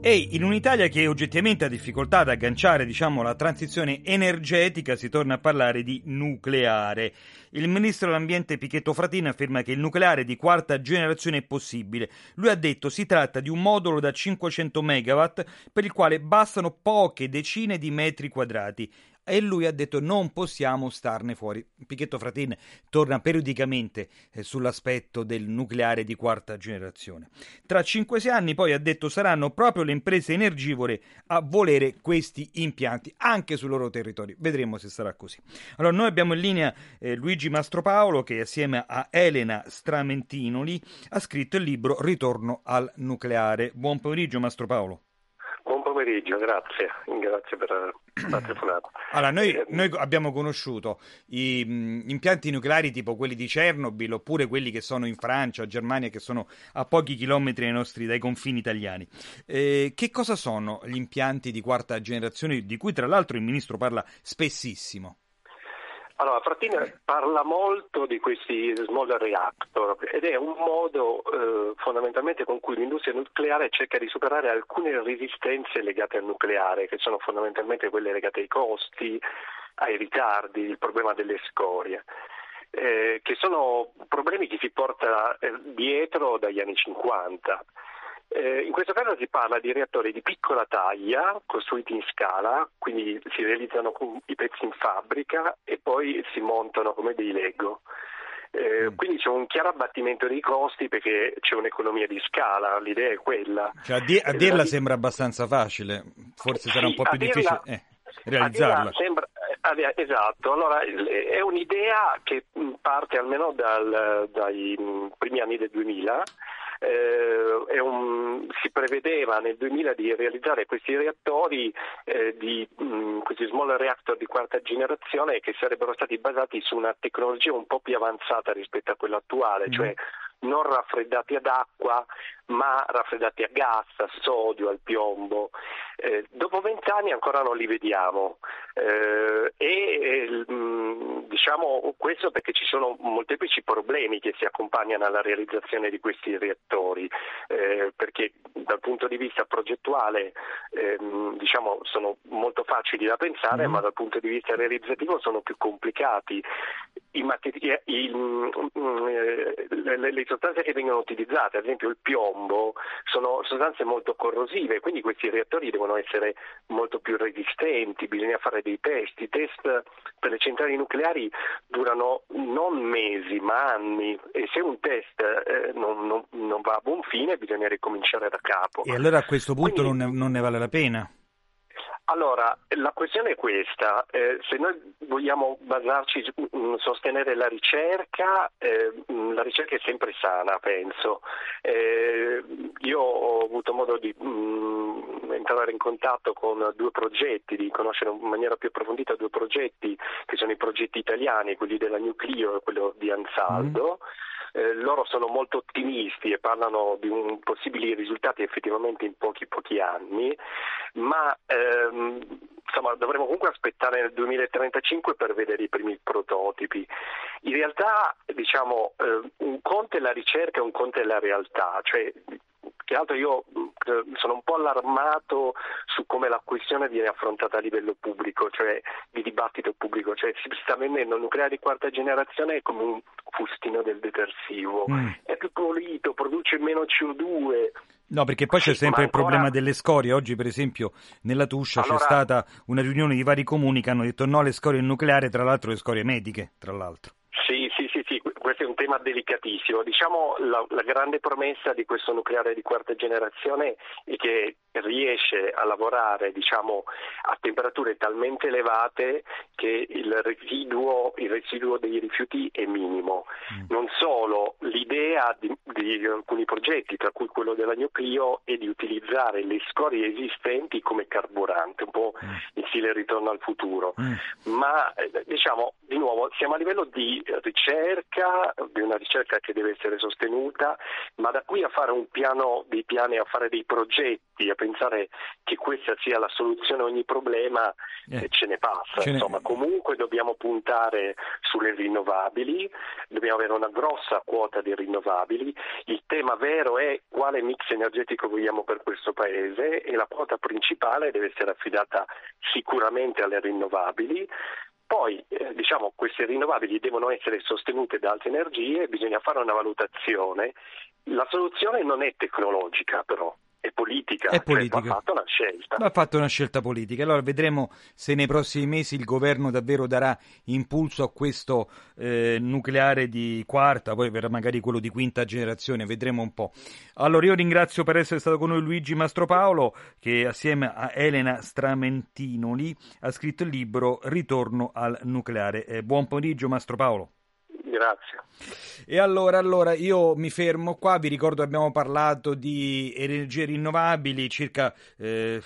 E in un'Italia che oggettivamente ha difficoltà ad agganciare diciamo, la transizione energetica si torna a parlare di nucleare. Il ministro dell'Ambiente Pichetto Fratin afferma che il nucleare di quarta generazione è possibile. Lui ha detto si tratta di un modulo da 500 MW per il quale bastano poche decine di metri quadrati e lui ha detto non possiamo starne fuori. Pichetto Fratin torna periodicamente eh, sull'aspetto del nucleare di quarta generazione. Tra 5-6 anni poi ha detto saranno proprio le imprese energivore a volere questi impianti anche sul loro territorio. Vedremo se sarà così. Allora noi abbiamo in linea eh, Luigi Mastropaolo che assieme a Elena Stramentinoli ha scritto il libro Ritorno al nucleare. Buon pomeriggio Mastropaolo. Pomeriggio, grazie, grazie per la telefonata. Allora, noi, eh, noi, abbiamo conosciuto gli impianti nucleari tipo quelli di Chernobyl oppure quelli che sono in Francia, Germania, che sono a pochi chilometri dai, nostri, dai confini italiani. Eh, che cosa sono gli impianti di quarta generazione di cui tra l'altro il ministro parla spessissimo? Allora, Frattina parla molto di questi small reactor ed è un modo eh, fondamentalmente con cui l'industria nucleare cerca di superare alcune resistenze legate al nucleare, che sono fondamentalmente quelle legate ai costi, ai ritardi, il problema delle scorie. Eh, che sono problemi che si porta eh, dietro dagli anni 50. Eh, in questo caso si parla di reattori di piccola taglia, costruiti in scala, quindi si realizzano i pezzi in fabbrica e poi si montano come dei Lego. Eh, mm. quindi c'è un chiaro abbattimento dei costi perché c'è un'economia di scala, l'idea è quella. Cioè, a, di- a dirla eh, sembra abbastanza facile, forse sarà un po' più difficile eh, realizzarla. Sembra, eh, esatto, allora è un'idea che parte almeno dal, dai primi anni del 2000 eh, un, si prevedeva nel 2000 di realizzare questi reattori, eh, di, mh, mm, questi small reactor di quarta generazione che sarebbero stati basati su una tecnologia un po' più avanzata rispetto a quella attuale, mm. cioè non raffreddati ad acqua ma raffreddati a gas, a sodio, al piombo. Eh, dopo vent'anni ancora non li vediamo eh, e mm, diciamo questo perché ci sono molteplici problemi che si accompagnano alla realizzazione di questi reattori, eh, perché dal punto di vista progettuale ehm, diciamo, sono molto facili da pensare, mm. ma dal punto di vista realizzativo sono più complicati. I materi- i, mm, le, le sostanze che vengono utilizzate, ad esempio il piombo, piombo sono sostanze molto corrosive, quindi questi reattori devono essere molto più resistenti, bisogna fare dei test. I test per le centrali nucleari durano non mesi ma anni e se un test eh, non, non, non, va a buon fine bisogna ricominciare da capo. E allora a questo punto quindi, non, ne, non ne vale la pena? Allora, la questione è questa, eh, se noi vogliamo basarci, mh, mm, sostenere la ricerca, eh, mm, la ricerca è sempre sana, penso. Eh, io ho avuto modo di mh, mm, entrare in contatto con due progetti, di conoscere in maniera più approfondita due progetti, che sono i progetti italiani, quelli della Nucleo e quello di Ansaldo. Mm eh, loro sono molto ottimisti e parlano di un, possibili risultati effettivamente in pochi pochi anni, ma ehm, insomma, dovremo comunque aspettare nel 2035 per vedere i primi prototipi. In realtà diciamo, eh, un conto è la ricerca e un conto è la realtà, cioè che altro io eh, sono un po' allarmato su come la questione viene affrontata a livello pubblico, cioè di dibattito pubblico, cioè si sta vendendo il nucleare di quarta generazione come un fustino del detersivo, mm. è più pulito, produce meno CO2. No, perché poi c'è sempre ancora... il problema delle scorie. Oggi, per esempio, nella Tuscia allora... c'è stata una riunione di vari comuni che hanno detto no alle scorie nucleari, tra l'altro le scorie mediche, tra l'altro. Sì, sì, sì, sì, questo è un tema delicatissimo. Diciamo la, la, grande promessa di questo nucleare di quarta generazione è che riesce a lavorare diciamo, a temperature talmente elevate che il residuo, il residuo dei rifiuti è minimo. Mm. Non solo, l'idea di, di alcuni progetti, tra cui quello della Clio, è di utilizzare le scorie esistenti come carburante, un po' in stile ritorno al futuro. Ma eh, diciamo, di nuovo, siamo a livello di ricerca, di una ricerca che deve essere sostenuta, ma da qui a fare un piano, dei piani, a fare dei progetti, a pensare che questa sia la soluzione a ogni problema, eh, ce ne passa. Ce ne- Insomma, comunque dobbiamo puntare sulle rinnovabili, dobbiamo avere una grossa quota di rinnovabili. Il tema vero è quale mix energetico vogliamo per questo paese e la quota principale deve essere affidata sicuramente alle rinnovabili. Poi eh, diciamo queste rinnovabili devono essere sostenute da altre energie, bisogna fare una valutazione. La soluzione non è tecnologica però, è politica, È Cioè, politica. va fatta una scelta. Ha fatto una scelta politica, allora vedremo se nei prossimi mesi il governo davvero darà impulso a questo eh, nucleare di quarta, poi verrà magari quello di quinta generazione, vedremo un po'. Allora io ringrazio per essere stato con noi Luigi Mastropaolo che assieme a Elena Stramentinoli ha scritto il libro Ritorno al nucleare. Eh, buon pomeriggio Mastropaolo. Grazie. E allora, allora io mi fermo qua, vi ricordo che abbiamo parlato di energie rinnovabili, circa, eh,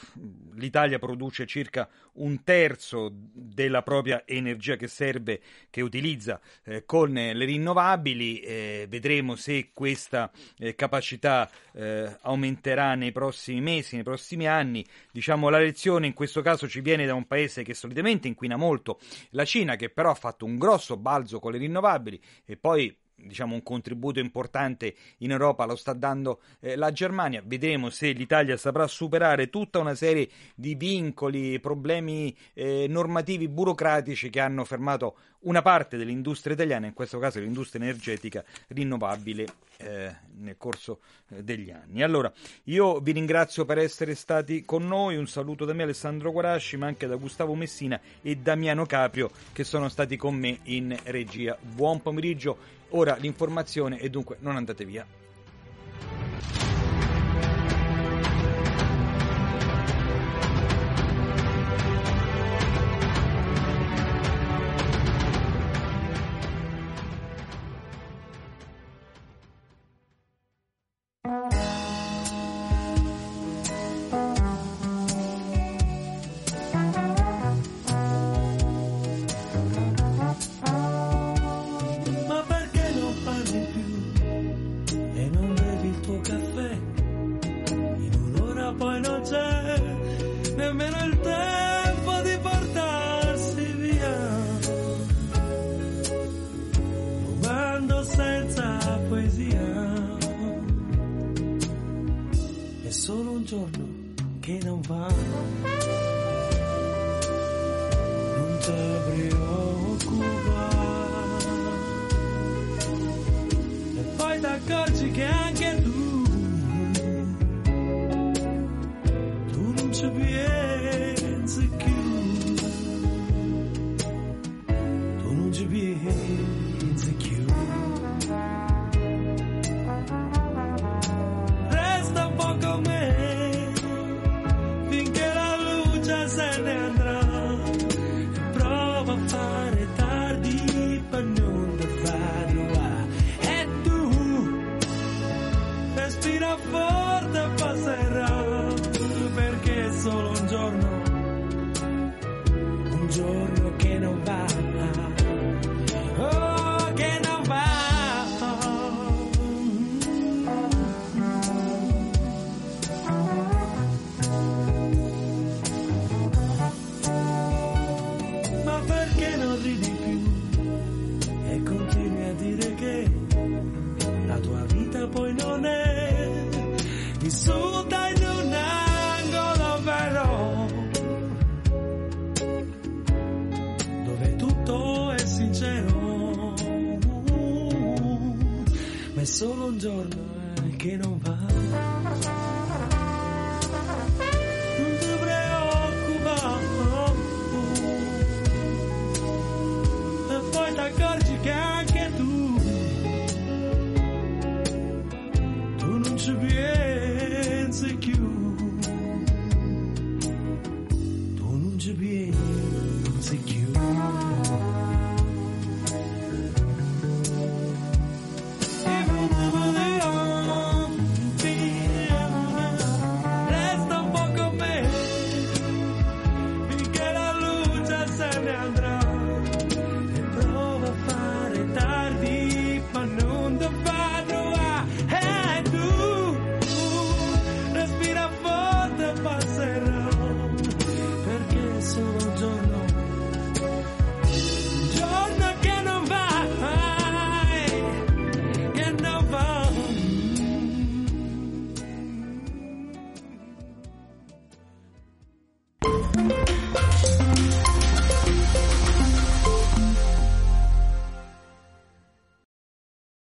l'Italia produce circa un terzo della propria energia che serve, che utilizza eh, con le rinnovabili, eh, vedremo se questa eh, capacità eh, aumenterà nei prossimi mesi, nei prossimi anni. Diciamo la lezione in questo caso ci viene da un paese che solitamente inquina molto, la Cina che però ha fatto un grosso balzo con le rinnovabili e poi diciamo un contributo importante in Europa lo sta dando eh, la Germania. Vedremo se l'Italia saprà superare tutta una serie di vincoli problemi eh, normativi burocratici che hanno fermato una parte dell'industria italiana in questo caso l'industria energetica rinnovabile eh, nel corso eh, degli anni. Allora io vi ringrazio per essere stati con noi. Un saluto da me Alessandro Guarasci ma anche da Gustavo Messina e Damiano Caprio che sono stati con me in regia. Buon pomeriggio Ora l'informazione e dunque non andate via.